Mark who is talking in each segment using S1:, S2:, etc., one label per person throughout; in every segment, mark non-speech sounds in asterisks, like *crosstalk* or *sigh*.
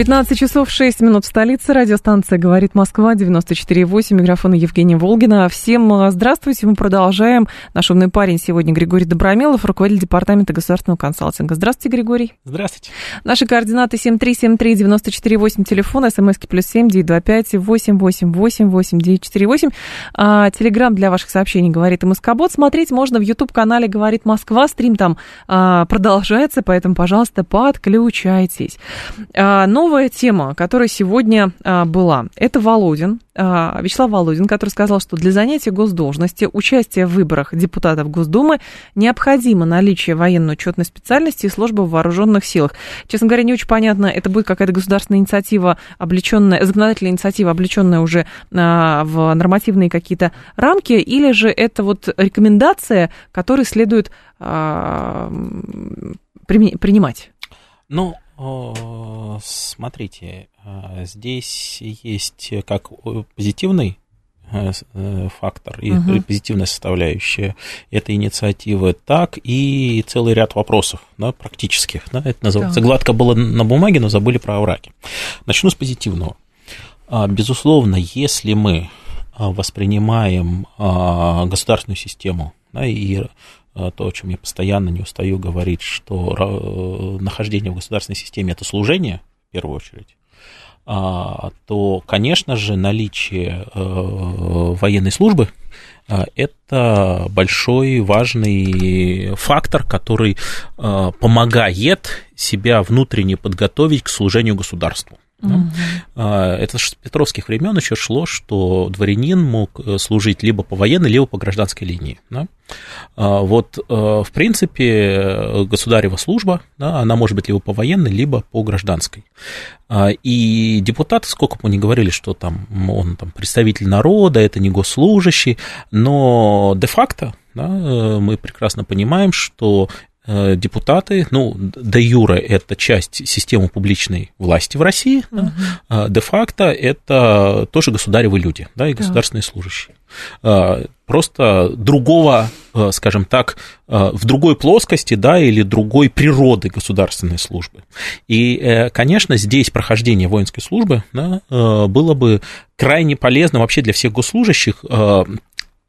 S1: 15 часов 6 минут в столице. Радиостанция «Говорит Москва», 94,8. Микрофон Евгения Волгина. Всем э, здравствуйте. Мы продолжаем. Наш умный парень сегодня Григорий Добромелов, руководитель Департамента государственного консалтинга. Здравствуйте, Григорий.
S2: Здравствуйте.
S1: Наши координаты 7373948, телефон, смски плюс 7, 925 888 8948. А, телеграмм для ваших сообщений «Говорит Москобот». Смотреть можно в YouTube-канале «Говорит Москва». Стрим там а, продолжается, поэтому, пожалуйста, подключайтесь. А, но новая тема, которая сегодня а, была, это Володин, а, Вячеслав Володин, который сказал, что для занятия госдолжности, участия в выборах депутатов Госдумы необходимо наличие военной учетной специальности и службы в вооруженных силах. Честно говоря, не очень понятно, это будет какая-то государственная инициатива, облеченная, законодательная инициатива, облеченная уже а, в нормативные какие-то рамки, или же это вот рекомендация, которую следует а, принимать?
S2: Ну, смотрите, а, здесь есть как позитивный э, э, фактор и угу. позитивная составляющая этой инициативы, так и целый ряд вопросов, да, практических. Да, это называется. Так. Гладко было на бумаге, но забыли про овраги. Начну с позитивного. А, безусловно, если мы а, воспринимаем государственную систему да, и то, о чем я постоянно не устаю говорить, что э, нахождение в государственной системе это служение, в первую очередь, а, то, конечно же, наличие э, военной службы это большой важный фактор, который помогает себя внутренне подготовить к служению государству. Угу. Это с петровских времен еще шло, что дворянин мог э, служить либо по военной, либо по гражданской линии. Да? А, вот, э, в принципе, государева служба, да, она может быть либо по военной, либо по гражданской. А, и депутаты, сколько бы мы ни говорили, что там он там, представитель народа, это не госслужащий, но де-факто да, мы прекрасно понимаем, что Э, депутаты, ну, де юре это часть системы публичной власти в России, угу. да, де-факто это тоже государевы люди, да, и государственные да. служащие. А, просто другого, э, скажем так, э, в другой плоскости, да, или другой природы государственной службы. И, конечно, здесь прохождение воинской службы да, было бы крайне полезно вообще для всех госслужащих,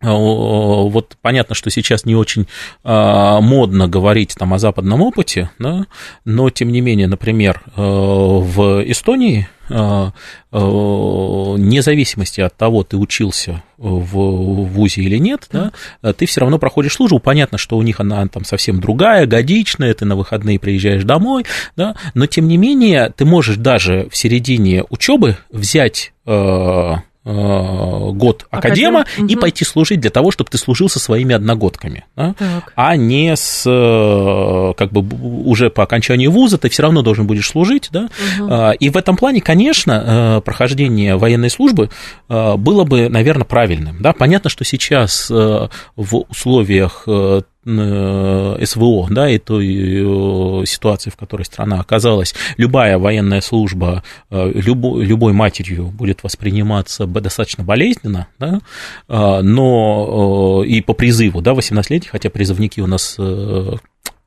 S2: вот понятно, что сейчас не очень а, модно говорить там о западном опыте, да, но тем не менее, например, э, в Эстонии э, э, вне зависимости от того, ты учился в ВУЗе или нет, да, ты все равно проходишь службу. Понятно, что у них она там совсем другая, годичная, ты на выходные приезжаешь домой, да, но тем не менее ты можешь даже в середине учебы взять Э, год академа Академ. и угу. пойти служить для того, чтобы ты служил со своими одногодками, да? а не с э, как бы уже по окончанию вуза ты все равно должен будешь служить, да? Угу. И в этом плане, конечно, э, прохождение военной службы было бы, наверное, правильным, да? Понятно, что сейчас в условиях Э, СВО, да, и той э, ситуации, в которой страна оказалась, любая военная служба э, любой, любой матерью будет восприниматься достаточно болезненно, да, но и по призыву, да, 18-летних, хотя призывники у нас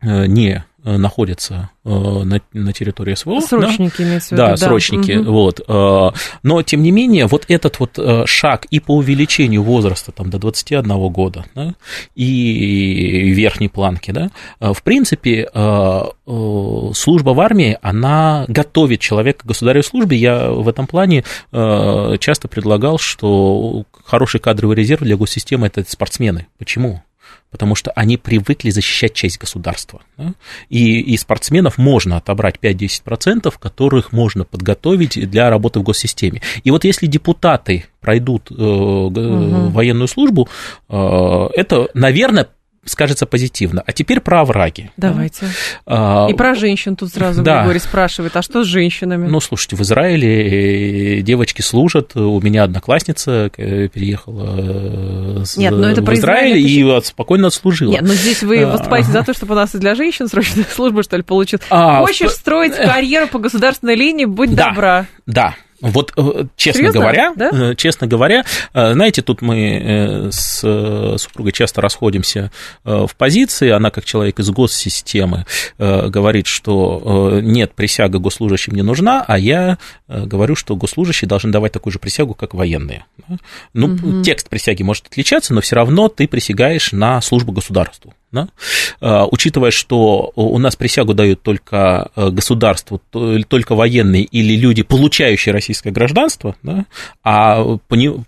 S2: не находятся э, на, на территории СВО.
S1: Срочники,
S2: да? имеется в виду. Да, да. срочники, угу. вот. Э, но, тем не менее, вот этот вот э, шаг и по увеличению возраста там, до 21 года, да, и верхней планки, да, в принципе, служба в армии, она готовит человека к государственной службе. Я в этом плане часто предлагал, что хороший кадровый резерв для госсистемы – это спортсмены. Почему? Потому что они привыкли защищать честь государства. Да? И, и спортсменов можно отобрать 5-10%, которых можно подготовить для работы в госсистеме. И вот если депутаты пройдут э, угу. военную службу, э, это, наверное, скажется позитивно. А теперь про овраги.
S1: Давайте. А, И про женщин тут сразу да. Григорий спрашивает, а что с женщинами?
S2: Ну, слушайте, в Израиле э, девочки служат. У меня одноклассница э, переехала Нет, но это в Израиль и спокойно отслужила.
S1: Нет, но здесь вы а. выступаете за то, чтобы у нас и для женщин срочная *laughs* служба, что ли, получил. А, Хочешь в... строить карьеру по государственной линии, будь
S2: да,
S1: добра.
S2: Да, вот, э, честно Серьезно? говоря, да? Э, честно говоря, э, знаете, тут мы с супругой часто расходимся в позиции. Она, как человек из госсистемы, говорит, что нет, присяга госслужащим не нужна, а я говорю, что госслужащие должны давать такую же присягу, как военные. Ну, угу. текст присяги может отличаться, но все равно ты присягаешь на службу государству. Да? Учитывая, что у нас присягу дают только э, государству, только военные или люди, получающие российское гражданство, да? а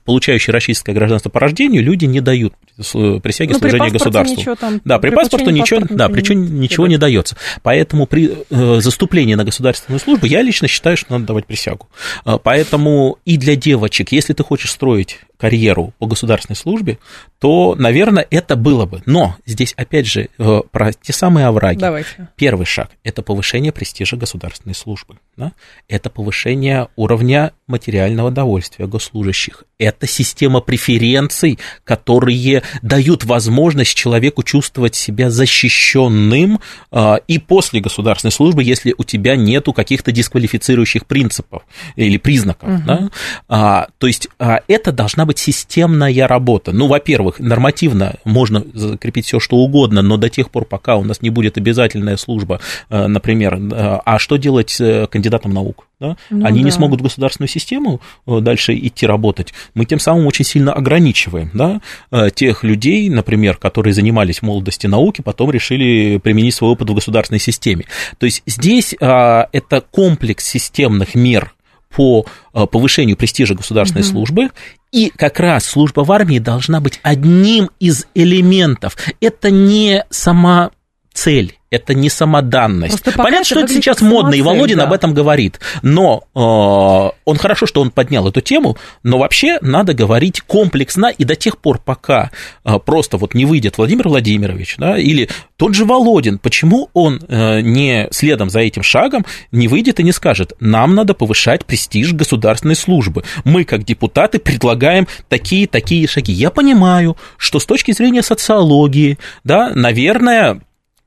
S2: получающие российское гражданство по рождению люди не дают присяги ну, служения государству. Ничего там, да, при, при паспорту ничего, да, причем ничего не дается. Поэтому при э, заступлении на государственную службу я лично считаю, что надо давать присягу. А, поэтому и для девочек, если ты хочешь строить карьеру по государственной службе, то, наверное, это было бы. Но здесь, опять же, э, про те самые овраги. Давайте. Первый шаг – это повышение престижа государственной службы. Да? Это повышение уровня материального довольствия госслужащих. Это система преференций, которые дают возможность человеку чувствовать себя защищенным э, и после государственной службы, если у тебя нету каких-то дисквалифицирующих принципов или признаков. Угу. Да? А, то есть а, это должна быть системная работа. Ну, во-первых, нормативно можно закрепить все, что угодно, но до тех пор, пока у нас не будет обязательная служба, э, например, э, а что делать с кандидатом наук? Да? Ну, Они да. не смогут в государственную систему э, дальше идти работать. Мы тем самым очень сильно ограничиваем да, тех людей, например, которые занимались в молодости науки, потом решили применить свой опыт в государственной системе. То есть здесь а, это комплекс системных мер по э, повышению престижа государственной угу. службы. И как раз служба в армии должна быть одним из элементов. Это не сама цель это не самоданность. Понятно, что это сейчас модно, и Володин да. об этом говорит. Но э, он хорошо, что он поднял эту тему, но вообще надо говорить комплексно и до тех пор, пока э, просто вот не выйдет Владимир Владимирович, да, или тот же Володин, почему он э, не следом за этим шагом не выйдет и не скажет, нам надо повышать престиж государственной службы. Мы, как депутаты, предлагаем такие-такие шаги. Я понимаю, что с точки зрения социологии, да, наверное,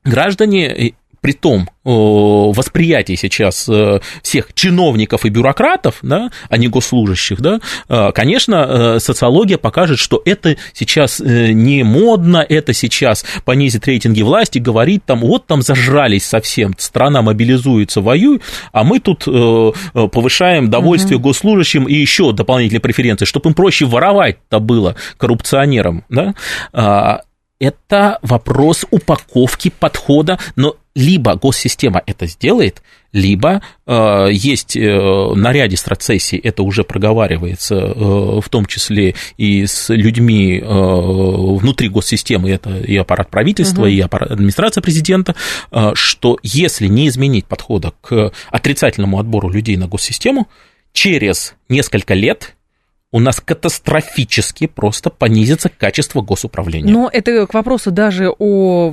S2: граждане при том восприятии сейчас э, всех чиновников и бюрократов, да, а не госслужащих, да, э, конечно, э, социология покажет, что это сейчас не модно, это сейчас понизит рейтинги власти, говорит там, вот там зажрались совсем, страна мобилизуется, воюет, а мы тут повышаем довольствие угу. госслужащим и еще дополнительные преференции, чтобы им проще воровать-то было коррупционерам, да, а, это вопрос упаковки подхода, но либо госсистема это сделает, либо э, есть э, на ряде страцессий, это уже проговаривается, э, в том числе и с людьми э, внутри госсистемы, это и аппарат правительства, угу. и аппарат администрация президента, э, что если не изменить подхода к отрицательному отбору людей на госсистему, через несколько лет у нас катастрофически просто понизится качество госуправления.
S1: Но это к вопросу даже о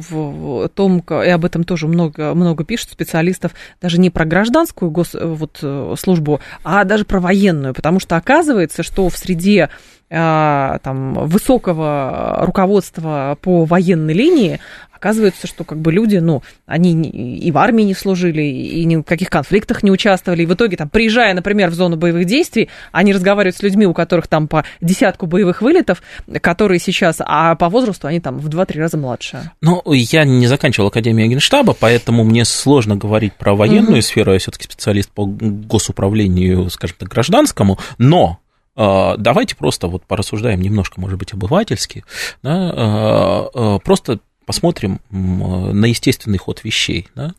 S1: том, и об этом тоже много, много пишут специалистов, даже не про гражданскую гос, вот, службу, а даже про военную, потому что оказывается, что в среде а, там, высокого руководства по военной линии, оказывается, что как бы люди, ну, они и в армии не служили, и ни в каких конфликтах не участвовали. И в итоге, там, приезжая, например, в зону боевых действий, они разговаривают с людьми, у которых там по десятку боевых вылетов, которые сейчас, а по возрасту они там в 2-3 раза младше.
S2: Ну, я не заканчивал Академию Генштаба, поэтому мне сложно говорить про военную угу. сферу, я все-таки специалист по госуправлению, скажем так, гражданскому, но а, давайте просто вот порассуждаем немножко, может быть, обывательски, да, а, а, просто посмотрим на естественный ход вещей. Да.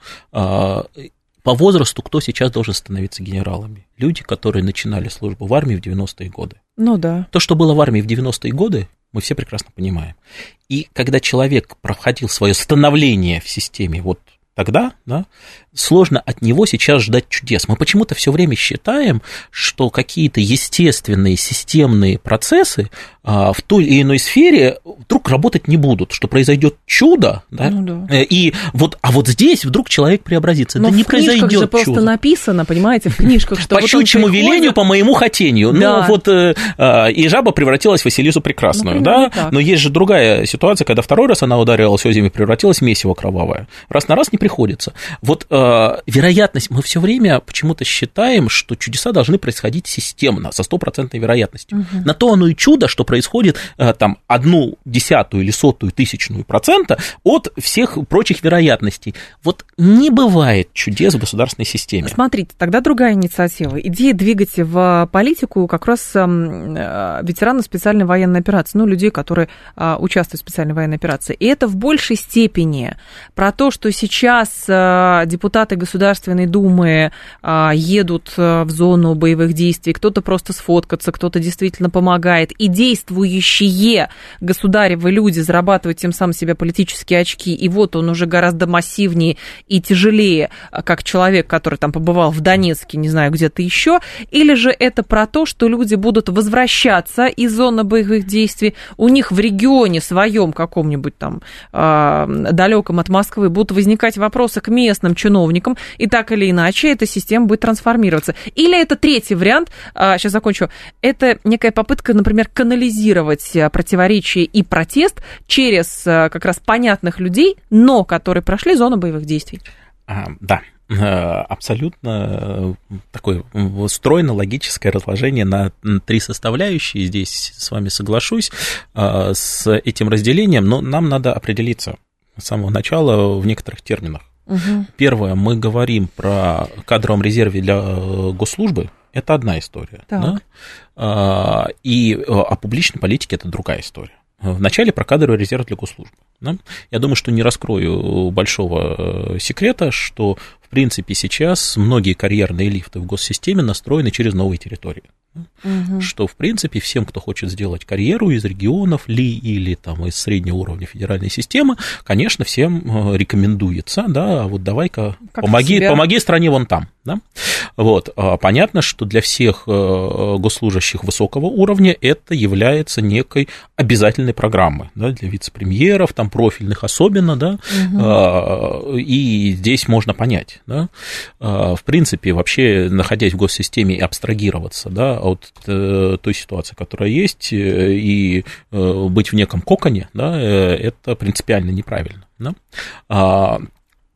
S2: По возрасту кто сейчас должен становиться генералами? Люди, которые начинали службу в армии в 90-е годы.
S1: Ну да.
S2: То, что было в армии в 90-е годы, мы все прекрасно понимаем. И когда человек проходил свое становление в системе вот тогда, да, сложно от него сейчас ждать чудес. Мы почему-то все время считаем, что какие-то естественные системные процессы а, в той или иной сфере вдруг работать не будут, что произойдет чудо, да? Ну, да. Э, и вот, а вот здесь вдруг человек преобразится.
S1: Но
S2: это
S1: не произойдет же просто чудо. написано, понимаете, в книжках, *laughs* что
S2: по вот щучьему велению, по моему хотению. Ну, да. Ну вот э, э, и жаба превратилась в Василису прекрасную, ну, да? Но есть же другая ситуация, когда второй раз она ударила озими, превратилась в месиво кровавое. Раз на раз не приходится. Вот э, вероятность, мы все время почему-то считаем, что чудеса должны происходить системно, со стопроцентной вероятностью. Угу. На то оно и чудо, что происходит э, там одну десятую или сотую тысячную процента от всех прочих вероятностей. Вот не бывает чудес в государственной системе.
S1: Смотрите, тогда другая инициатива. Идея двигать в политику как раз эм, э, ветеранов специальной военной операции, ну, людей, которые э, участвуют в специальной военной операции. И это в большей степени про то, что сейчас депутаты Государственной Думы едут в зону боевых действий, кто-то просто сфоткаться, кто-то действительно помогает, и действующие государевы люди зарабатывают тем самым себе политические очки, и вот он уже гораздо массивнее и тяжелее, как человек, который там побывал в Донецке, не знаю, где-то еще, или же это про то, что люди будут возвращаться из зоны боевых действий, у них в регионе своем каком-нибудь там э, далеком от Москвы будут возникать вопросы к местным чиновникам, и так или иначе эта система будет трансформироваться. Или это третий вариант, э, сейчас закончу, это некая попытка, например, канализировать э, противоречия и протест через э, как раз понятных людей, но которые прошли зону боевых действий.
S2: А, да, э, абсолютно такое стройно логическое разложение на три составляющие. Здесь с вами соглашусь с этим разделением, но нам надо определиться с самого начала в некоторых терминах. Угу. Первое, мы говорим про кадровом резерве для госслужбы, это одна история. Да? А, и о а публичной политике это другая история. Вначале про кадровый резерв для госслужбы. Да? Я думаю, что не раскрою большого э, секрета, что, в принципе, сейчас многие карьерные лифты в госсистеме настроены через новые территории угу. что, в принципе, всем, кто хочет сделать карьеру из регионов ли или там из среднего уровня федеральной системы, конечно, всем э, рекомендуется, да, вот давай-ка помоги, помоги стране вон там, да. Вот, а понятно, что для всех э, госслужащих высокого уровня это является некой обязательной программой, да, для вице-премьеров, там, профильных особенно, да, угу. и здесь можно понять, да, в принципе, вообще, находясь в госсистеме и абстрагироваться, да, от э, той ситуации, которая есть, э, и быть в неком коконе, да, это принципиально неправильно. Да?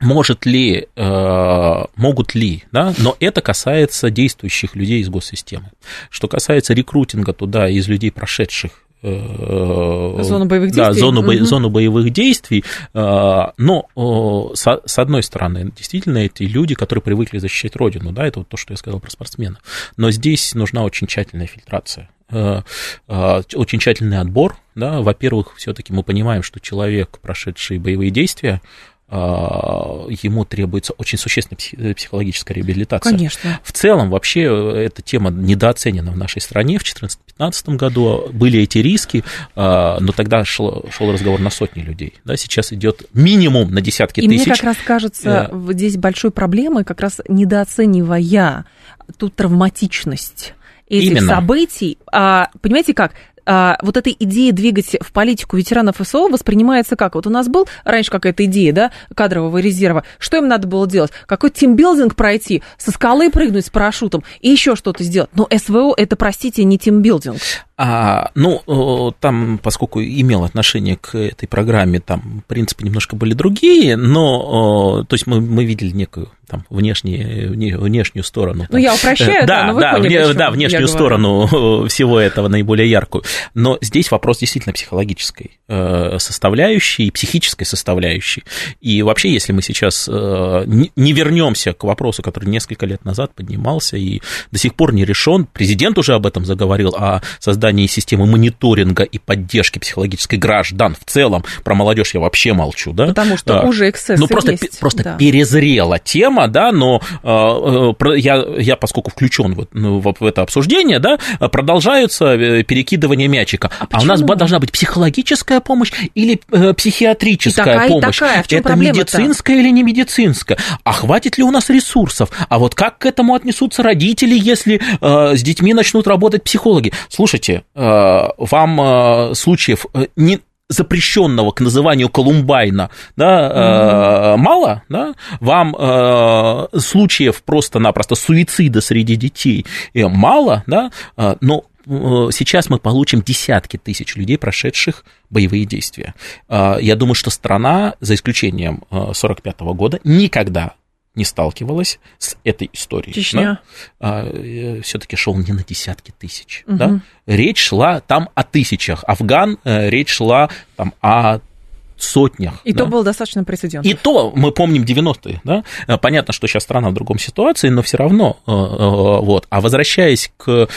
S2: Может ли, могут ли, да, но это касается действующих людей из госсистемы. Что касается рекрутинга туда из людей, прошедших
S1: Зону боевых действий.
S2: Да, зону, угу. зону боевых действий. Но, с одной стороны, действительно, эти люди, которые привыкли защищать Родину, да, это вот то, что я сказал про спортсменов. Но здесь нужна очень тщательная фильтрация очень тщательный отбор. Да. Во-первых, все-таки мы понимаем, что человек, прошедший боевые действия, ему требуется очень существенная психологическая реабилитация.
S1: Конечно.
S2: В целом, вообще, эта тема недооценена в нашей стране. В 2014-2015 году были эти риски, а, но тогда шел, шел разговор на сотни людей. Да, сейчас идет минимум на десятки
S1: И
S2: тысяч.
S1: И мне как раз кажется, yeah. здесь большой проблемой, как раз недооценивая ту травматичность этих Именно. событий. А, понимаете как? А, вот эта идея двигать в политику ветеранов СО воспринимается как? Вот у нас был раньше какая-то идея, да, кадрового резерва. Что им надо было делать? Какой тимбилдинг пройти, со скалы прыгнуть с парашютом и еще что-то сделать. Но СВО это, простите, не тимбилдинг.
S2: А, ну, там, поскольку имел отношение к этой программе, там, принципе, немножко были другие, но, то есть мы, мы видели некую там, внешние, внешнюю сторону.
S1: Ну, я упрощаю, да,
S2: да,
S1: но
S2: да, вне, да внешнюю сторону всего этого наиболее яркую. Но здесь вопрос действительно психологической э, составляющей, психической составляющей. И вообще, если мы сейчас э, не вернемся к вопросу, который несколько лет назад поднимался и до сих пор не решен, президент уже об этом заговорил, о создании создании системы мониторинга и поддержки психологической граждан в целом. Про молодежь я вообще молчу, да?
S1: Потому что а, уже эксцессы
S2: Ну, просто,
S1: есть.
S2: просто да. перезрела тема, да, но а, я, я, поскольку включен в, ну, в это обсуждение, да, продолжаются перекидывание мячика. А, а у нас должна быть психологическая помощь или психиатрическая
S1: и такая,
S2: помощь?
S1: И такая. В чем
S2: это медицинская или не медицинская? А хватит ли у нас ресурсов? А вот как к этому отнесутся родители, если э, с детьми начнут работать психологи? Слушайте, э, вам э, случаев э, не запрещенного к называнию Колумбайна, да, mm-hmm. э, мало, да, вам э, случаев просто-напросто суицида среди детей э, мало, да, э, но сейчас мы получим десятки тысяч людей, прошедших боевые действия. Я думаю, что страна, за исключением 1945 года, никогда не сталкивалась с этой историей.
S1: Чечня.
S2: Да? А, все-таки шел не на десятки тысяч. Угу. Да? Речь шла там о тысячах. Афган, э, речь шла там о сотнях.
S1: И да? то было достаточно прецедентов.
S2: И то мы помним 90-е, да? Э, понятно, что сейчас страна в другом ситуации, но все равно, э, э, вот. А возвращаясь к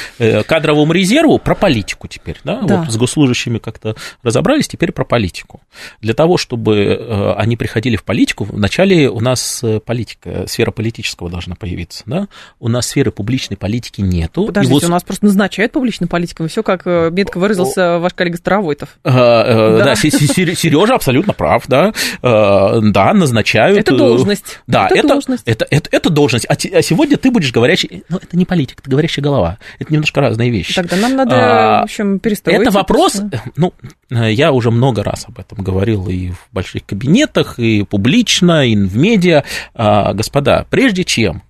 S2: кадровому резерву, про политику теперь, да? да. Вот с госслужащими как-то разобрались, теперь про политику. Для того, чтобы они приходили в политику, вначале у нас политика, сфера политического должна появиться, да? У нас сферы публичной политики нету.
S1: Подождите, вот... у нас просто назначают публичную политику, все как метко выразился ваш коллега Старовойтов.
S2: Да Сережа абсолютно абсолютно прав, да, э, да, назначают.
S1: Это должность.
S2: Да, это, это должность. Это, это, это должность. А, а сегодня ты будешь говорящий, ну, это не политик, это говорящая голова. Это немножко разные вещи.
S1: Тогда нам надо, а, в общем, перестроить.
S2: Это вопрос, ну, я уже много раз об этом говорил и в больших кабинетах, и публично, и в медиа. А, господа, прежде чем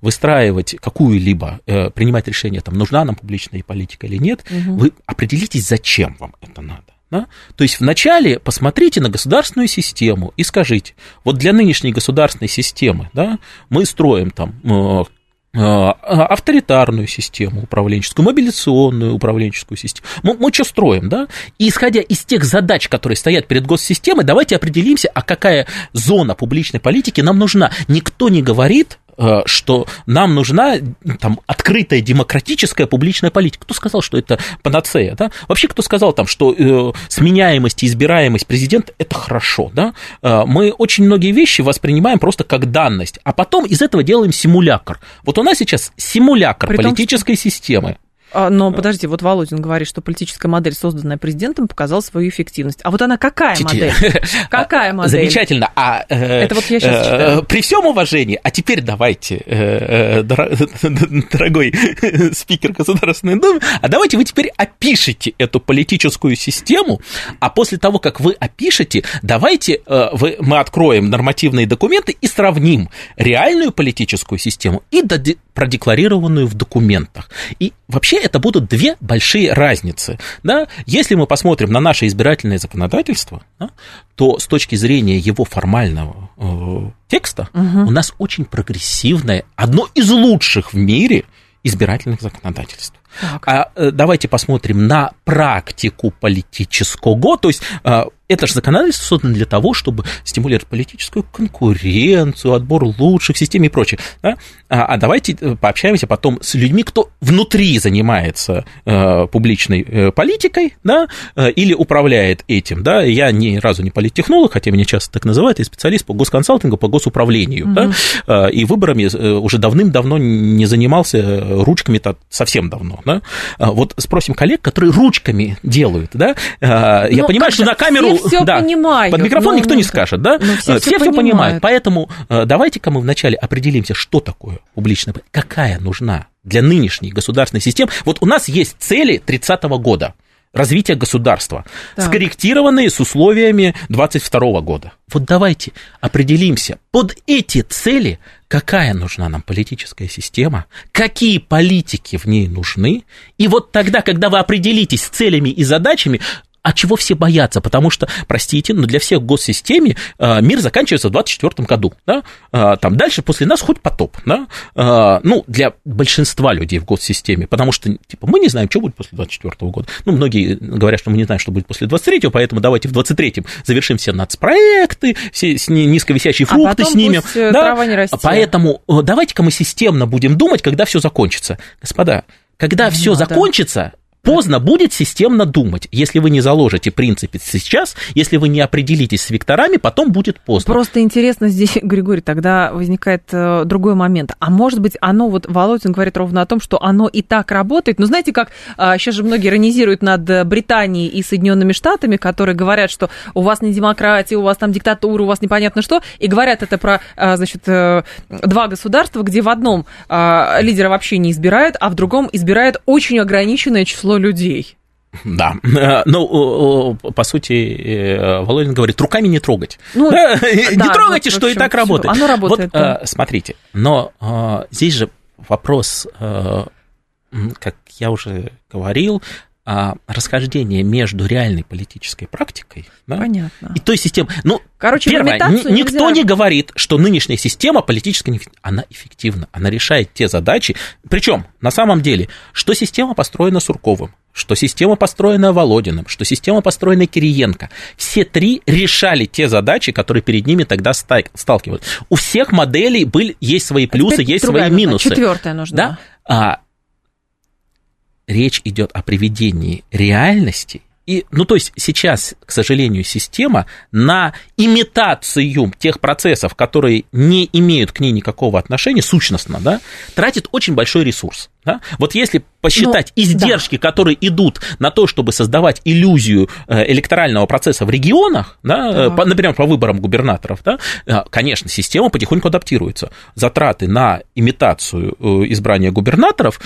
S2: выстраивать какую-либо, э, принимать решение, там, нужна нам публичная политика или нет, угу. вы определитесь, зачем вам это надо. Да? То есть вначале посмотрите на государственную систему и скажите, вот для нынешней государственной системы да, мы строим там э, э, авторитарную систему управленческую, мобилизационную управленческую систему. Мы, мы что строим, да? И исходя из тех задач, которые стоят перед госсистемой, давайте определимся, а какая зона публичной политики нам нужна. Никто не говорит, что нам нужна там, открытая демократическая публичная политика. Кто сказал, что это панацея? Да? Вообще, кто сказал, там, что э, сменяемость и избираемость президента – это хорошо? Да? Э, мы очень многие вещи воспринимаем просто как данность, а потом из этого делаем симулятор. Вот у нас сейчас симулятор При политической том, системы.
S1: А, но подожди, вот Володин говорит, что политическая модель, созданная президентом, показала свою эффективность. А вот она какая модель? *laughs* Какая модель?
S2: Замечательно. А,
S1: э, Это вот я сейчас э, читаю.
S2: При всем уважении, а теперь давайте, э, *laughs* дорогой *laughs* спикер Государственной Думы, а давайте вы теперь опишите эту политическую систему, а после того, как вы опишете, давайте вы, мы откроем нормативные документы и сравним реальную политическую систему и продекларированную в документах. И вообще это будут две большие разницы. Да? Если мы посмотрим на наше избирательное законодательство, да, то с точки зрения его формального э, текста угу. у нас очень прогрессивное, одно из лучших в мире избирательных законодательств. Так. А э, давайте посмотрим на практику политического, то есть э, это же законодательство создано для того, чтобы стимулировать политическую конкуренцию, отбор лучших систем и прочее. Да? А, а давайте э, пообщаемся потом с людьми, кто внутри занимается э, публичной э, политикой, да, э, или управляет этим. Да? Я ни разу не политтехнолог, хотя меня часто так называют, я специалист по госконсалтингу, по госуправлению. Угу. Да? Э, и выборами э, уже давным-давно не занимался ручками-то совсем давно. Да? Вот спросим коллег, которые ручками делают. Да? Я ну, понимаю, что на камеру
S1: все да, понимают.
S2: Под микрофон но, никто не скажет, да? все, все, все, все понимают. Поэтому э, давайте-ка мы вначале определимся, что такое публичная какая нужна для нынешней государственной системы. Вот у нас есть цели 30 -го года развития государства, так. скорректированные с условиями 22 года. Вот давайте определимся под эти цели, какая нужна нам политическая система, какие политики в ней нужны, и вот тогда, когда вы определитесь с целями и задачами, а чего все боятся? Потому что, простите, но для всех в госсистеме э, мир заканчивается в 24 году. Да? Э, там дальше после нас хоть потоп. Да? Э, ну, для большинства людей в госсистеме. Потому что, типа, мы не знаем, что будет после 24 года. Ну, многие говорят, что мы не знаем, что будет после 23 поэтому давайте в 23-м завершим все нацпроекты, все низковисящие а фрукты а снимем. Пусть
S1: да? трава не растет.
S2: Поэтому давайте-ка мы системно будем думать, когда все закончится. Господа, когда все закончится, Поздно будет системно думать. Если вы не заложите принципы сейчас, если вы не определитесь с векторами, потом будет поздно.
S1: Просто интересно здесь, *laughs* Григорий, тогда возникает э, другой момент. А может быть, оно, вот Володин говорит ровно о том, что оно и так работает. Ну, знаете, как э, сейчас же многие иронизируют над Британией и Соединенными Штатами, которые говорят, что у вас не демократия, у вас там диктатура, у вас непонятно что, и говорят это про, э, значит, э, два государства, где в одном э, лидера вообще не избирают, а в другом избирают очень ограниченное число людей.
S2: Да, *laughs* ну, по сути, э, Володин говорит, руками не трогать. Ну, *laughs*
S1: да,
S2: не да, трогайте, вот, что общем, и так работает.
S1: Оно работает.
S2: Вот, да. смотрите, но здесь же вопрос, как я уже говорил, а, расхождение между реальной политической практикой да,
S1: Понятно.
S2: и той системой. Ну,
S1: Короче,
S2: первое, никто не говорит, что нынешняя система политическая не она эффективна, она решает те задачи. Причем, на самом деле, что система построена Сурковым, что система построена Володиным, что система построена Кириенко. Все три решали те задачи, которые перед ними тогда сталкивались. У всех моделей были, есть свои плюсы, а есть свои минусы.
S1: Четвертая нужна.
S2: Да? А, речь идет о приведении реальности и, ну, то есть сейчас, к сожалению, система на имитацию тех процессов, которые не имеют к ней никакого отношения, сущностно, да, тратит очень большой ресурс. Да? Вот если посчитать ну, издержки, да. которые идут на то, чтобы создавать иллюзию э, электорального процесса в регионах, да, да. По, например, по выборам губернаторов, да, э, конечно, система потихоньку адаптируется. Затраты на имитацию э, избрания губернаторов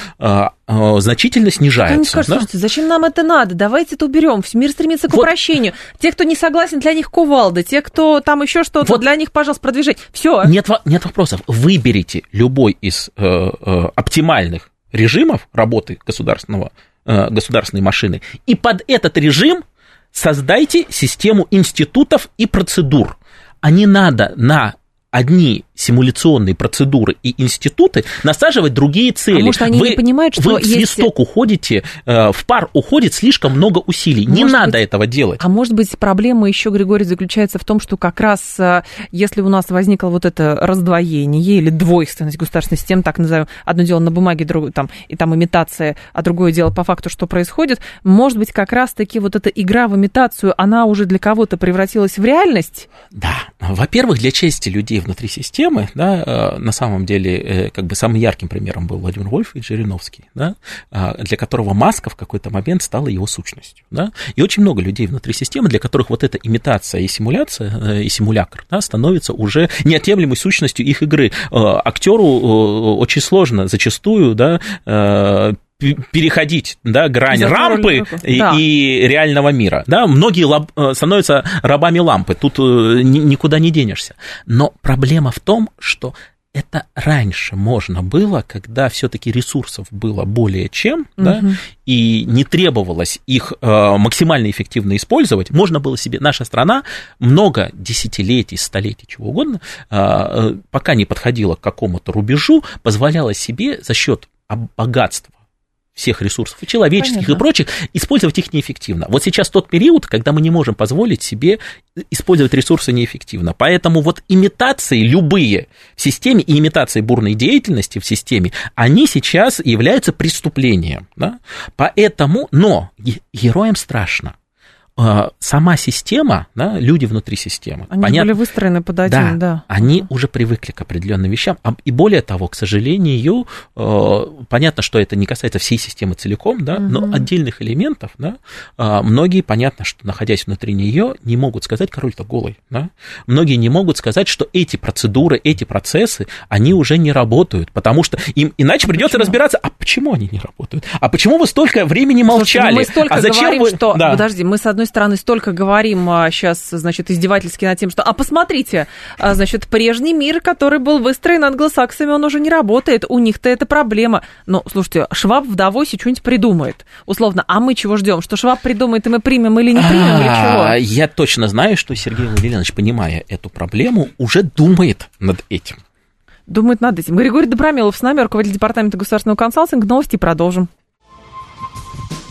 S2: значительно снижаются. Они
S1: скажут, да? слушайте, зачем нам это надо? Давайте это уберем. Мир стремится к вот. упрощению. Те, кто не согласен, для них кувалда. Те, кто там еще что-то, вот. для них, пожалуйста, продвижение. Все.
S2: Нет, нет вопросов. Выберите любой из э, э, оптимальных режимов работы государственного, э, государственной машины, и под этот режим создайте систему институтов и процедур. А не надо на одни симуляционные процедуры и институты насаживать другие цели. А
S1: может, они
S2: вы,
S1: не понимают, что
S2: вы в свисток уходите, э, в пар уходит слишком много усилий. Может не надо
S1: быть,
S2: этого делать.
S1: А может быть, проблема еще, Григорий, заключается в том, что как раз э, если у нас возникло вот это раздвоение или двойственность государственной системы, так назовем, одно дело на бумаге, другое там, и там имитация, а другое дело по факту, что происходит, может быть, как раз-таки вот эта игра в имитацию, она уже для кого-то превратилась в реальность?
S2: Да. Во-первых, для части людей внутри системы системы, да, э, на самом деле, э, как бы самым ярким примером был Владимир Вольф и Жириновский, да, а, для которого маска в какой-то момент стала его сущностью, да, и очень много людей внутри системы, для которых вот эта имитация и симуляция, э, и симулятор, да, становится уже неотъемлемой сущностью их игры. Актеру очень сложно зачастую, да, переходить да, грань За рампы и, да. и реального мира. Да? Многие лаб, э, становятся рабами лампы, тут э, никуда не денешься. Но проблема в том, что это раньше можно было, когда все-таки ресурсов было более чем, угу. да, и не требовалось их э, максимально эффективно использовать, можно было себе, наша страна много десятилетий, столетий, чего угодно, пока не подходила к какому-то рубежу, позволяла себе за счет богатства всех ресурсов, и человеческих, Понятно. и прочих, использовать их неэффективно. Вот сейчас тот период, когда мы не можем позволить себе использовать ресурсы неэффективно. Поэтому вот имитации любые в системе и имитации бурной деятельности в системе, они сейчас являются преступлением. Да? Поэтому, но героям страшно. А, сама система, да, люди внутри системы.
S1: Они понятно, были выстроены под один,
S2: да. да. Они уже привыкли к определенным вещам. А, и более того, к сожалению, э, понятно, что это не касается всей системы целиком, да, угу. но отдельных элементов, да, а, многие, понятно, что находясь внутри нее, не могут сказать, король-то голый. Да? Многие не могут сказать, что эти процедуры, эти процессы, они уже не работают, потому что им иначе придется почему? разбираться, а почему они не работают? А почему вы столько времени молчали? Слушайте, ну
S1: мы столько
S2: а зачем
S1: говорим,
S2: вы...
S1: что... Да. Подожди, мы с одной стороны, столько говорим а, сейчас, значит, издевательски над тем, что, а посмотрите, а, значит, прежний мир, который был выстроен англосаксами, он уже не работает, у них-то это проблема. Но, слушайте, Шваб в Давосе что-нибудь придумает, условно, а мы чего ждем? Что Шваб придумает, и мы примем или не примем, или чего?
S2: А, я точно знаю, что Сергей Владимирович, понимая эту проблему, уже думает над этим.
S1: Думает над этим. Григорий Добромелов с нами, руководитель департамента государственного консалтинга. Новости продолжим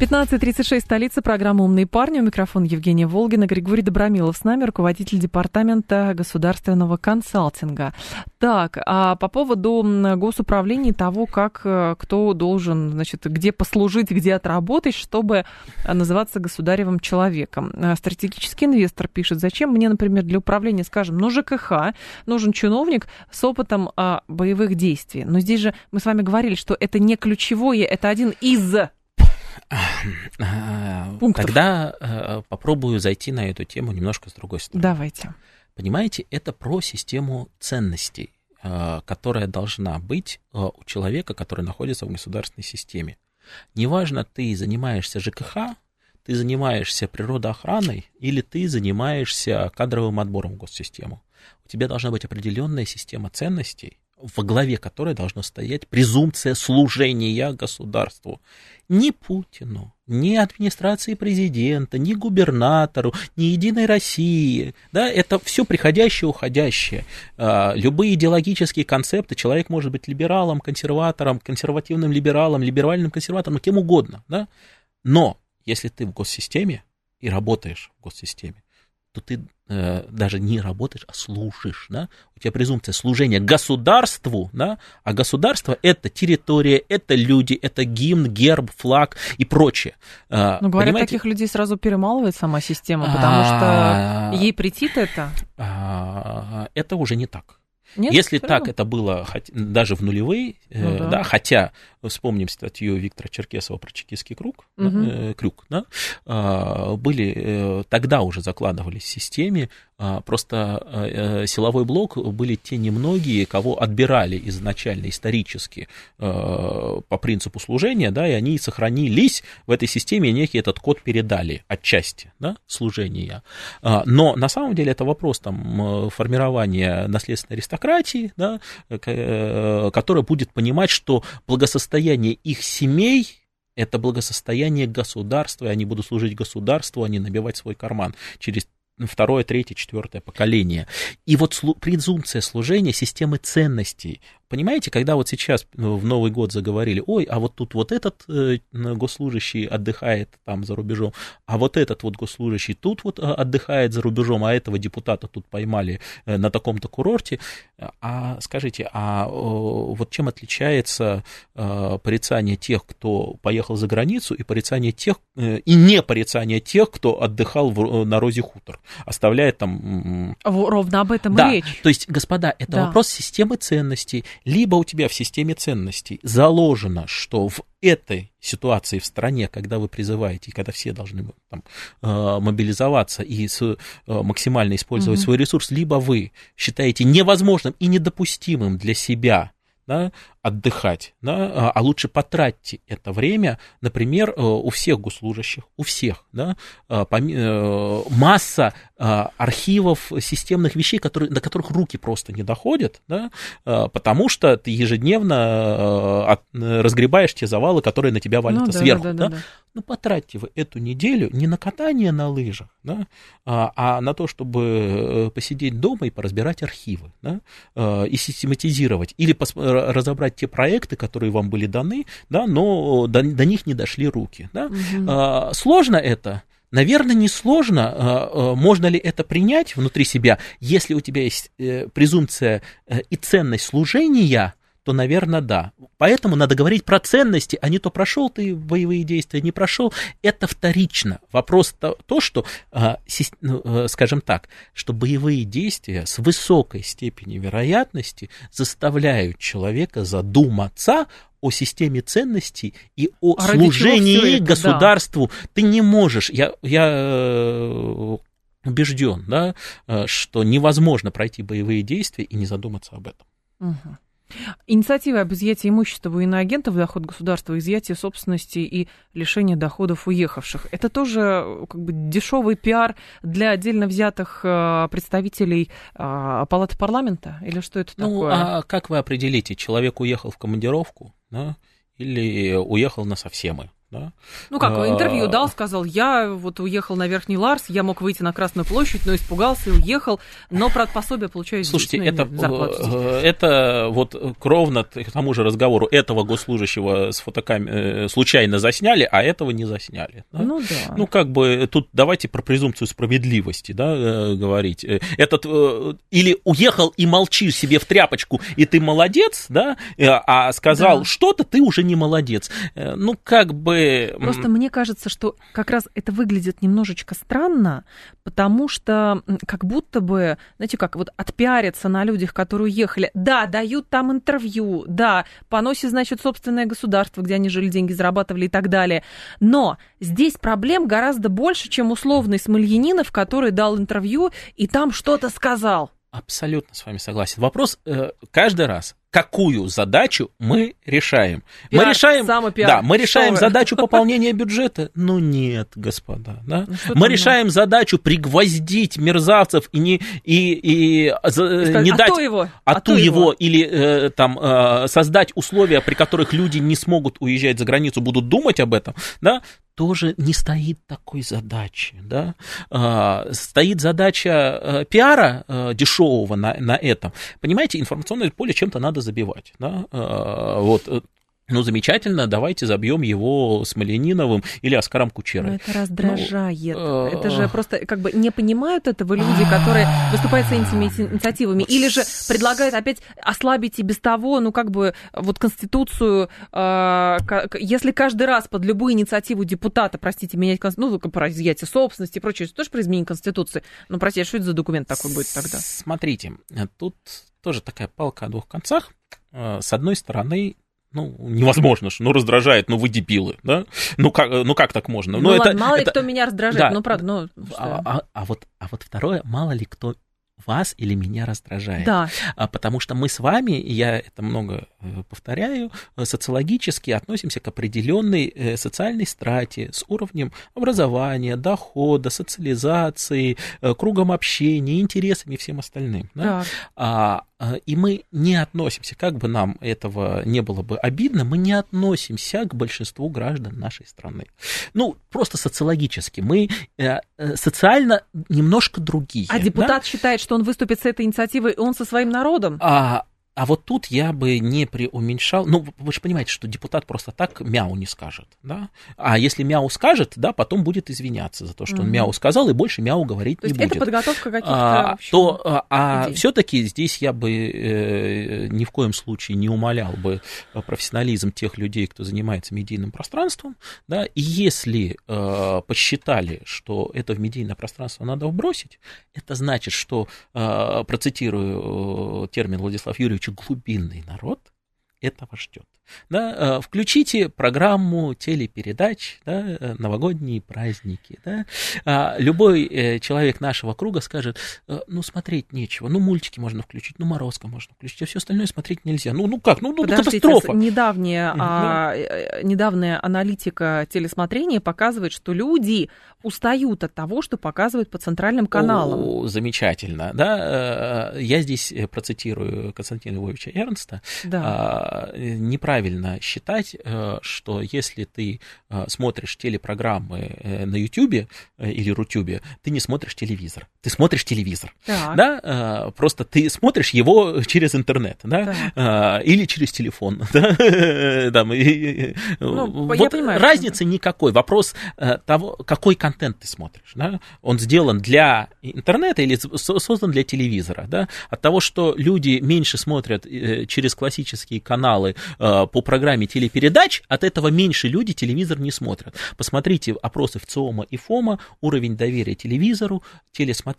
S1: 15.36, столица, программа «Умные парни». У микрофона Евгения Волгина, Григорий Добромилов с нами, руководитель департамента государственного консалтинга. Так, а по поводу госуправления того, как э, кто должен, значит, где послужить, где отработать, чтобы называться государевым человеком. Э, стратегический инвестор пишет, зачем мне, например, для управления, скажем, ну, ЖКХ, нужен чиновник с опытом а, боевых действий. Но здесь же мы с вами говорили, что это не ключевое, это один из
S2: Пунктов. Тогда э, попробую зайти на эту тему немножко с другой стороны.
S1: Давайте.
S2: Понимаете, это про систему ценностей, э, которая должна быть э, у человека, который находится в государственной системе. Неважно, ты занимаешься ЖКХ, ты занимаешься природоохраной или ты занимаешься кадровым отбором в госсистему. У тебя должна быть определенная система ценностей, во главе которой должна стоять презумпция служения государству. Ни Путину, ни администрации президента, ни губернатору, ни Единой России. Да, это все приходящее, уходящее. А, любые идеологические концепты, человек может быть либералом, консерватором, консервативным либералом, либеральным консерватором, кем угодно. Да? Но если ты в госсистеме и работаешь в госсистеме, то ты э, даже не работаешь, а служишь, да? У тебя презумпция служения государству, да? А государство это территория, это люди, это гимн, герб, флаг и прочее.
S1: Э, ну, говорят, понимаете? таких людей сразу перемалывает сама система, потому что ей претит это.
S2: А, это уже не так. Нет, Если так это было даже в нулевые, э, ну, да. да, хотя вспомним статью Виктора Черкесова про чекистский круг, угу. э, крюк, да, э, были э, тогда уже закладывались в системе а, просто э, силовой блок были те немногие, кого отбирали изначально исторически э, по принципу служения, да, и они сохранились в этой системе, и некий этот код передали отчасти, да, служения. А, но на самом деле это вопрос там формирования наследственной аристократии, да, э, которая будет понимать, что благосостояние их семей это благосостояние государства, и они будут служить государству, а не набивать свой карман через второе, третье, четвертое поколение. И вот презумпция служения системы ценностей, Понимаете, когда вот сейчас ну, в Новый год заговорили, ой, а вот тут вот этот э, госслужащий отдыхает там за рубежом, а вот этот вот госслужащий тут вот э, отдыхает за рубежом, а этого депутата тут поймали э, на таком-то курорте. А скажите, а э, вот чем отличается э, порицание тех, кто поехал за границу, и порицание тех, э, и не порицание тех, кто отдыхал в, э, на Розе Хутор, оставляет там...
S1: Ровно об этом
S2: да,
S1: и речь.
S2: То есть, господа, это да. вопрос системы ценностей либо у тебя в системе ценностей заложено, что в этой ситуации в стране, когда вы призываете, и когда все должны там, э, мобилизоваться и с, э, максимально использовать угу. свой ресурс, либо вы считаете невозможным и недопустимым для себя да, отдыхать, да, а, а лучше потратьте это время, например, э, у всех госслужащих, у всех, да, а, э, масса а, архивов системных вещей, которые, до которых руки просто не доходят, да, потому что ты ежедневно разгребаешь те завалы, которые на тебя валятся ну, да, сверху. Да, да, да, да. Ну, потратьте вы эту неделю не на катание на лыжах, да, а на то, чтобы э, посидеть дома и поразбирать архивы, да, и систематизировать, или разобрать те проекты, которые вам были даны, да, но до, до них не дошли руки. Да? Угу. Сложно это? Наверное, не сложно. А, а, можно ли это принять внутри себя, если у тебя есть э, презумпция э, и ценность служения, то, наверное, да. Поэтому надо говорить про ценности, а не то прошел ты боевые действия, не прошел. Это вторично. Вопрос то, то что, а, ну, э, скажем так, что боевые действия с высокой степенью вероятности заставляют человека задуматься о системе ценностей и о а служении это, государству. Да. Ты не можешь, я, я э, убежден, да, э, что невозможно пройти боевые действия и не задуматься об этом.
S1: Угу. Инициатива об изъятии имущества военноагентов в доход государства, изъятие собственности и лишение доходов уехавших. Это тоже как бы дешевый пиар для отдельно взятых э, представителей э, палаты парламента? Или что это ну, такое?
S2: Ну, а как вы определите, человек уехал в командировку, да, или уехал на совсемы? Да?
S1: Ну как, интервью а, дал, сказал, я вот уехал на Верхний Ларс, я мог выйти на Красную площадь, но испугался и уехал, но про пособие получаю
S2: Слушайте, это, э, это вот кровно к тому же разговору этого госслужащего с фотокамеры э, случайно засняли, а этого не засняли. Да? Ну да. Ну как бы тут давайте про презумпцию справедливости да, э, говорить. Этот или уехал и молчи себе в тряпочку, и ты молодец, да, а сказал да. что-то, ты уже не молодец. Ну как бы
S1: Просто мне кажется, что как раз это выглядит немножечко странно, потому что как будто бы, знаете как, вот отпиариться на людях, которые уехали, да, дают там интервью, да, поносят, значит, собственное государство, где они жили, деньги зарабатывали и так далее. Но здесь проблем гораздо больше, чем условный Смольянинов, который дал интервью и там что-то сказал.
S2: Абсолютно с вами согласен. Вопрос э, каждый раз, какую задачу мы решаем? Пиар, мы решаем, да, мы решаем Что задачу *laughs* пополнения бюджета? Ну нет, господа, да. Ну, мы решаем задачу пригвоздить мерзавцев и не и и, и
S1: сказать,
S2: не а дать,
S1: его,
S2: а, а его, его или э, там э, создать условия, при которых люди не смогут уезжать за границу, будут думать об этом, да тоже не стоит такой задачи. Да? А, стоит задача а, пиара а, дешевого на, на этом. Понимаете, информационное поле чем-то надо забивать. Да? А, вот ну, замечательно, давайте забьем его с Малининовым или Оскаром Кучерой.
S1: Но это раздражает. Ну, это же просто как бы не понимают этого люди, которые выступают с этими инициативами. Или же предлагают опять ослабить и без того, ну, как бы, вот Конституцию, а, если каждый раз под любую инициативу депутата, простите, менять Конституцию, ну, про изъятие собственности и прочее, тоже про изменение Конституции. Ну, простите, что это за документ такой будет тогда?
S2: Смотрите, тут тоже такая палка о двух концах. А, с одной стороны, ну, невозможно, ну, раздражает, ну, вы дебилы, да? Ну, как, ну, как так можно?
S1: Ну, ну ладно, это, мало это... ли кто меня раздражает, да. ну, правда, ну...
S2: А, а, а, вот, а вот второе, мало ли кто вас или меня раздражает.
S1: Да.
S2: А, потому что мы с вами, я это много повторяю, э, социологически относимся к определенной э, социальной страте с уровнем образования, дохода, социализации, кругом общения, интересами и всем остальным. Да? Да. А, и мы не относимся, как бы нам этого не было бы обидно, мы не относимся к большинству граждан нашей страны. Ну, просто социологически. Мы э, э, социально немножко другие.
S1: А депутат да? считает, что он выступит с этой инициативой, он со своим народом?
S2: А, а вот тут я бы не преуменьшал. Ну, вы же понимаете, что депутат просто так мяу не скажет, да? А если мяу скажет, да, потом будет извиняться за то, что mm-hmm. он мяу сказал, и больше мяу говорить то не
S1: есть
S2: будет.
S1: это подготовка каких-то...
S2: А, то, а, а все-таки здесь я бы э, ни в коем случае не умолял бы профессионализм тех людей, кто занимается медийным пространством, да, и если э, посчитали, что это в медийное пространство надо вбросить, это значит, что, э, процитирую э, термин Владислава Юрьевича, глубинный народ этого ждет. Да, э, включите программу телепередач, да, э, новогодние праздники. Да. А, любой э, человек нашего круга скажет, ну, смотреть нечего, ну, мультики можно включить, ну, Морозко можно включить, а все остальное смотреть нельзя. Ну, ну как, ну, ну катастрофа.
S1: Недавняя, mm-hmm. а, недавняя аналитика телесмотрения показывает, что люди устают от того, что показывают по центральным каналам.
S2: О, замечательно. Да, я здесь процитирую Константина Львовича Эрнста. Да. А, неправильно правильно считать, э, что если ты э, смотришь телепрограммы э, на YouTube или Рутюбе, ты не смотришь телевизор. Ты смотришь телевизор. Так. Да? Просто ты смотришь его через интернет, да? Так. Или через телефон. *laughs* Да? Там, ну, вот понимаю, разницы никакой. Вопрос того, какой контент ты смотришь. Да? Он сделан для интернета или создан для телевизора. Да? От того, что люди меньше смотрят через классические каналы по программе телепередач, от этого меньше люди телевизор не смотрят. Посмотрите опросы в ЦИОМа и ФОМа, уровень доверия телевизору, телесмотрения.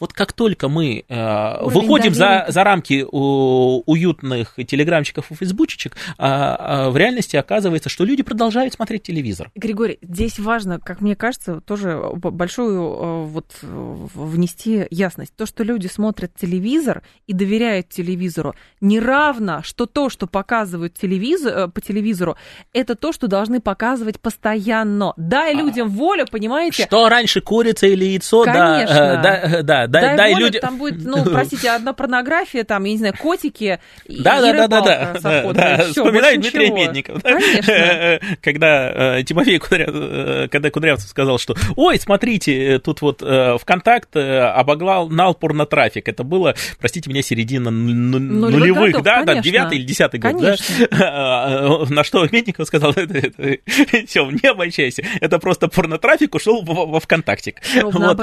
S2: Вот как только мы э, выходим за, за рамки у, уютных телеграмчиков и фейсбучечек, а, а в реальности оказывается, что люди продолжают смотреть телевизор.
S1: Григорий, здесь важно, как мне кажется, тоже большую э, вот внести ясность. То, что люди смотрят телевизор и доверяют телевизору, не равно, что то, что показывают телевизор, э, по телевизору, это то, что должны показывать постоянно. Дай а. людям волю, понимаете?
S2: Что раньше, курица или яйцо?
S1: Конечно.
S2: Да, да, да,
S1: дай, дай
S2: волю, люди...
S1: Там будет, ну, простите, одна порнография, там, я не знаю, котики
S2: да,
S1: и
S2: да, да, да, да,
S1: да,
S2: да. Вспоминаю Дмитрия Медникова. Конечно. *laughs* Когда Тимофей Кудрявцев, когда Кудрявцев сказал, что, ой, смотрите, тут вот ВКонтакт обоглал нал порнотрафик. Это было, простите меня, середина нулевых, да, да, девятый или десятый год, да. *laughs* На что Медников сказал, *laughs* все, не обольщайся, это просто порнотрафик ушел во ВКонтактик. Вот,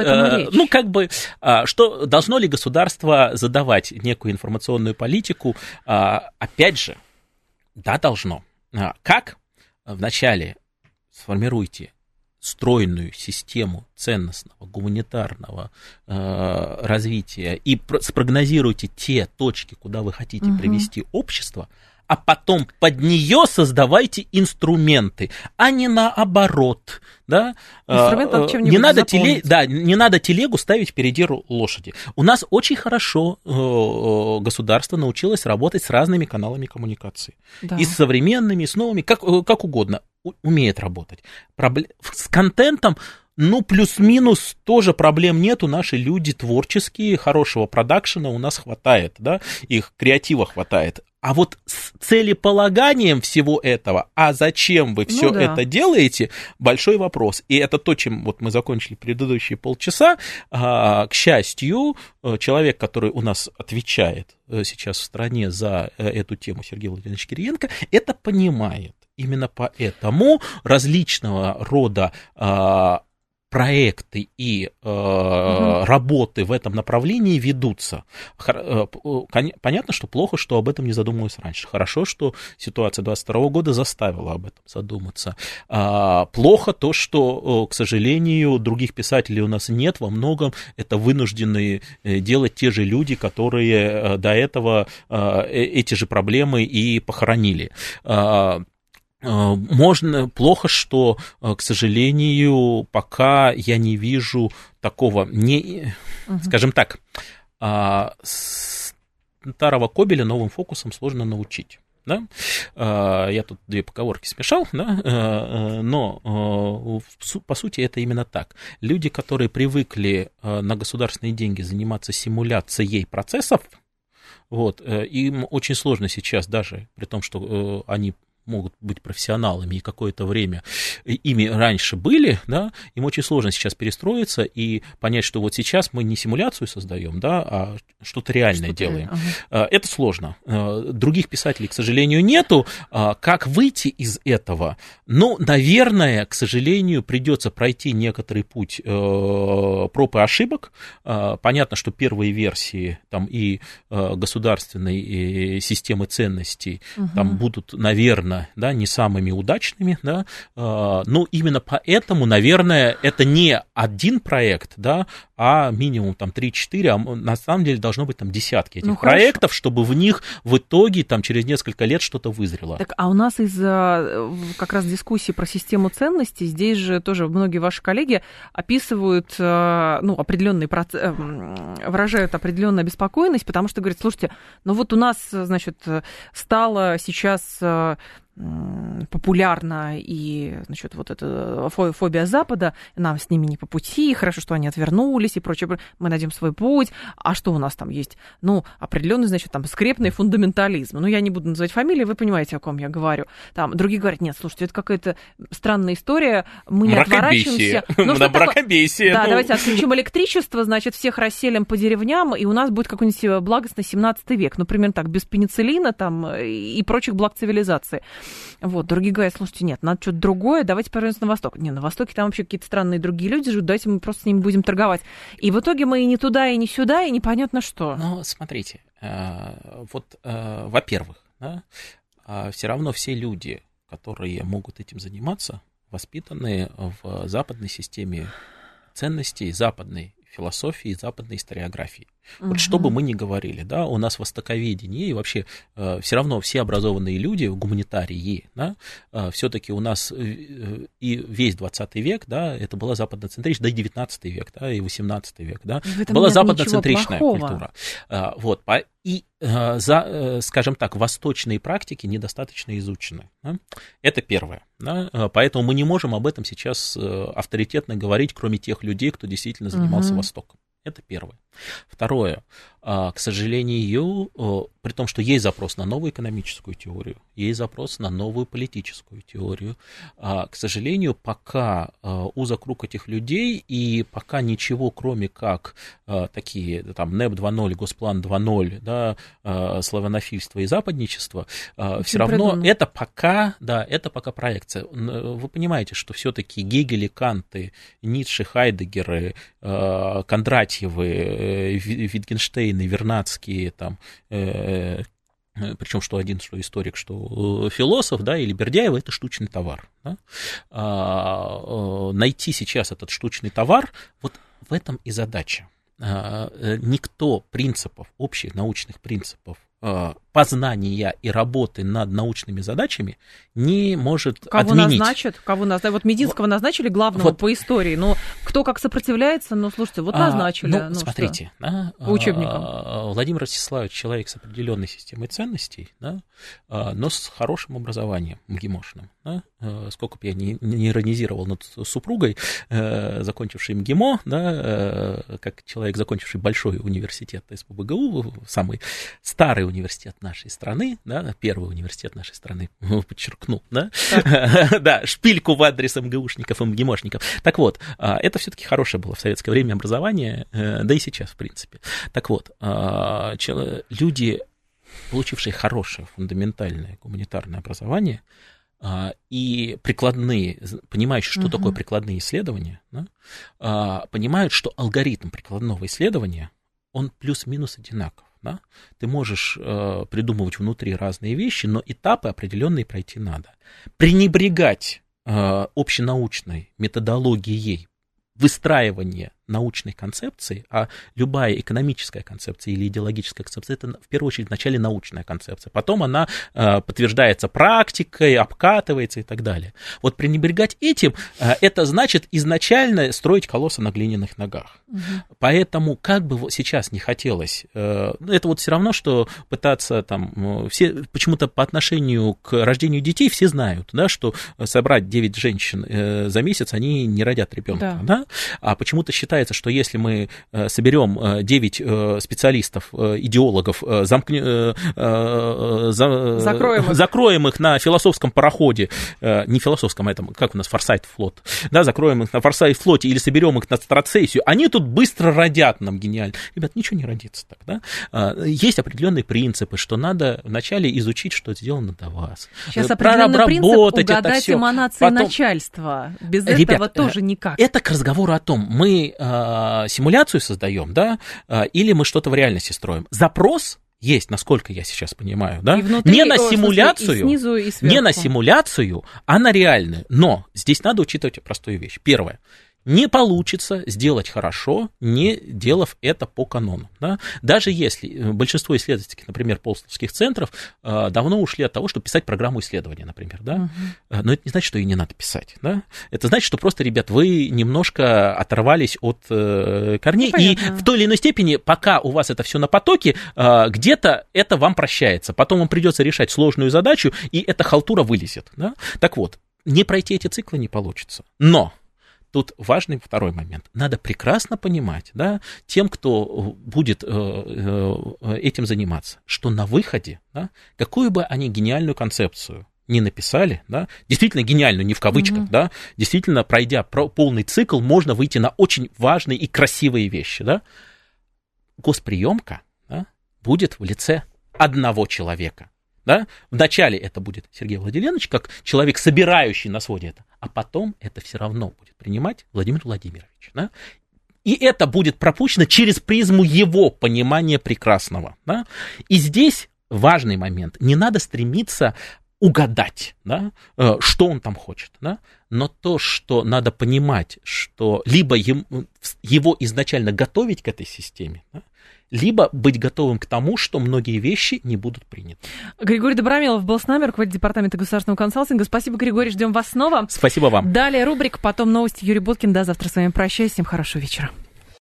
S2: ну, как бы, а, что должно ли государство задавать некую информационную политику? А, опять же, да, должно. А, как? Вначале сформируйте стройную систему ценностного, гуманитарного э, развития и спрогнозируйте те точки, куда вы хотите угу. привести общество, а потом под нее создавайте инструменты, а не наоборот. Да?
S1: А,
S2: не надо, теле... да, не надо телегу ставить впереди лошади. У нас очень хорошо э, государство научилось работать с разными каналами коммуникации. Да. И с современными, и с новыми, как, э, как угодно. Умеет работать. С контентом ну, плюс-минус тоже проблем нету. Наши люди творческие, хорошего продакшена у нас хватает, да, их креатива хватает. А вот с целеполаганием всего этого, а зачем вы все ну, да. это делаете, большой вопрос. И это то, чем вот мы закончили предыдущие полчаса. А, к счастью, э, человек, который у нас отвечает э, сейчас в стране за э, эту тему, Сергей Владимирович Кириенко, это понимает. Именно поэтому различного рода а, проекты и э, угу. работы в этом направлении ведутся. Э, понятно, что плохо, что об этом не задумывалось раньше. Хорошо, что ситуация 22 года заставила об этом задуматься. А, плохо то, что, к сожалению, других писателей у нас нет. Во многом это вынуждены э, делать те же люди, которые до этого эти же проблемы и похоронили. А, можно, плохо, что, э, к сожалению, пока я не вижу такого, не, угу. скажем так, а, старого кобеля новым фокусом сложно научить. Да? А, я тут две поговорки смешал, да? Э, но по сути это именно так. Люди, которые привыкли на государственные деньги заниматься симуляцией процессов, вот, им очень сложно сейчас, даже при том, что они могут быть профессионалами и какое-то время ими раньше были, да, им очень сложно сейчас перестроиться и понять, что вот сейчас мы не симуляцию создаем, да, а что-то реальное что делаем. Ага. Это сложно. А, других писателей, к сожалению, нету. А, как выйти из этого? Ну, наверное, к сожалению, придется пройти некоторый путь э, проб и ошибок. Понятно, что первые версии там и э, государственной системы ценностей угу. там будут, наверное, наверное, да, не самыми удачными, да, а, но именно поэтому, наверное, это не один проект, да, а минимум там 3-4, а на самом деле должно быть там десятки этих ну, проектов, хорошо. чтобы в них в итоге там через несколько лет что-то вызрело.
S1: Так, а у нас из-за как раз дискуссии про систему ценностей, здесь же тоже многие ваши коллеги описывают, э, ну, определенный процесс, э, выражают определенную обеспокоенность, потому что говорят, слушайте, ну вот у нас, значит, стало сейчас э, популярна и, значит, вот эта фобия Запада, нам с ними не по пути, хорошо, что они отвернулись и прочее, мы найдем свой путь, а что у нас там есть? Ну, определенный, значит, там, скрепный фундаментализм. Ну, я не буду называть фамилии, вы понимаете, о ком я говорю. Там, другие говорят, нет, слушайте, это какая-то странная история, мы не отворачиваемся.
S2: Ну, что мракобесие.
S1: Да, ну. давайте отключим электричество, значит, всех расселим по деревням, и у нас будет какой-нибудь благостный 17 век, ну, примерно так, без пенициллина там и прочих благ цивилизации. Вот, другие говорят, слушайте, нет, надо что-то другое, давайте повернемся на восток. Не, на востоке там вообще какие-то странные другие люди живут, давайте мы просто с ними будем торговать. И в итоге мы и не туда, и не сюда, и непонятно что.
S2: Ну, смотрите, э, вот, э, во-первых, да, а все равно все люди, которые могут этим заниматься, воспитаны в западной системе ценностей, западной философии, западной историографии. Угу. Вот что бы мы ни говорили, да, у нас востоковедение и вообще э, все равно все образованные люди, гуманитарии, да, э, все-таки у нас э, и весь 20 век, да, это была западноцентричная, да и 19 век, да, и 18 век, да, была западноцентричная культура. Э, вот, по, и, э, за, э, скажем так, восточные практики недостаточно изучены. Да? Это первое. Да? Э, поэтому мы не можем об этом сейчас э, авторитетно говорить, кроме тех людей, кто действительно занимался угу. Востоком. Это первое. Второе. А, к сожалению, при том, что есть запрос на новую экономическую теорию, есть запрос на новую политическую теорию, а, к сожалению, пока а, узок круг этих людей и пока ничего, кроме как такие там НЭП 2.0, Госплан 2.0, да, славянофильство и западничество, все равно придумано. это пока, да, это пока проекция. Вы понимаете, что все-таки Гегели, Канты, Ницше, Хайдегеры, Кондратьевы, э, Витгенштейны, Вернадские, там, э, э, причем что один, что историк, что философ, да, или Бердяева, это штучный товар. Да? А, найти сейчас этот штучный товар, вот в этом и задача. А, никто принципов, общих научных принципов познания и работы над научными задачами не может
S1: кого
S2: отменить.
S1: назначат? Кого назначат? Вот Мединского назначили главного вот. по истории, но кто как сопротивляется, ну, слушайте, вот а, назначили.
S2: А, ну, ну, смотрите, да,
S1: по учебникам. А,
S2: Владимир Ростиславович человек с определенной системой ценностей, да, а, но с хорошим образованием МГИМОшным. Да, сколько бы я не, не иронизировал над супругой, э, закончившей МГИМО, да, э, как человек, закончивший большой университет СПБГУ, самый старый университет нашей страны, да, первый университет нашей страны, *laughs* подчеркну, да, *laughs* да, шпильку в адрес МГУшников и МГИМОшников. Так вот, а, это все-таки хорошее было в советское время образование, э, да и сейчас, в принципе. Так вот, а, люди, получившие хорошее фундаментальное гуманитарное образование, а, и прикладные, понимающие, что uh-huh. такое прикладные исследования, да, понимают, что алгоритм прикладного исследования, он плюс-минус одинаков. Да? Ты можешь э, придумывать внутри разные вещи, но этапы определенные пройти надо. Пренебрегать э, общенаучной методологией выстраивания научной концепции, а любая экономическая концепция или идеологическая концепция это в первую очередь вначале научная концепция, потом она э, подтверждается практикой, обкатывается и так далее. Вот пренебрегать этим, э, это значит изначально строить колосса на глиняных ногах. Угу. Поэтому как бы сейчас не хотелось, э, ну, это вот все равно, что пытаться там, все почему-то по отношению к рождению детей все знают, да, что собрать 9 женщин э, за месяц, они не родят ребенка, да. да? а почему-то считают считается, что если мы э, соберем 9 э, э, специалистов, идеологов, замкнем, закроем, их. закроем их на философском пароходе, не философском, а этом, как у нас, форсайт флот, да, закроем их на форсайт флоте или соберем их на страцессию, они тут быстро родят нам гениально. Ребят, ничего не родится так, да? А, есть определенные принципы, что надо вначале изучить, что сделано до вас.
S1: Сейчас определенный принцип угадать эманации Потом... начальства. Без Ребят, этого тоже никак.
S2: Это к разговору о том, мы э, симуляцию создаем, да, э, или мы что-то в реальности строим. Запрос есть, насколько я сейчас понимаю, да? внутри, не на симуляцию, и снизу, и не на симуляцию, а на реальную. Но здесь надо учитывать простую вещь. Первое не получится сделать хорошо, не делав это по канону. Да? Даже если э, большинство исследовательских, например, полстовских центров э, давно ушли от того, чтобы писать программу исследования, например, да? Uh-huh. но это не значит, что ее не надо писать. Да? Это значит, что просто, ребят, вы немножко оторвались от э, корней, ну, и в той или иной степени, пока у вас это все на потоке, э, где-то это вам прощается. Потом вам придется решать сложную задачу, и эта халтура вылезет. Да? Так вот, не пройти эти циклы не получится. Но Тут важный второй момент. Надо прекрасно понимать, да, тем, кто будет э, э, этим заниматься, что на выходе, да, какую бы они гениальную концепцию не написали, да, действительно гениальную, не в кавычках, угу. да, действительно, пройдя полный цикл, можно выйти на очень важные и красивые вещи, да. Госприемка да, будет в лице одного человека. Да? Вначале это будет Сергей Владимирович, как человек, собирающий на своде это, а потом это все равно будет принимать Владимир Владимирович. Да? И это будет пропущено через призму его понимания прекрасного. Да? И здесь важный момент. Не надо стремиться угадать, да, э, что он там хочет, да, но то, что надо понимать, что либо ему, его изначально готовить к этой системе, да, либо быть готовым к тому, что многие вещи не будут приняты.
S1: Григорий Добромилов был с нами, руководитель департамента государственного консалтинга. Спасибо, Григорий, ждем вас снова.
S2: Спасибо вам.
S1: Далее рубрика, потом новости Юрий Боткин. До завтра с вами прощаюсь. Всем хорошего вечера.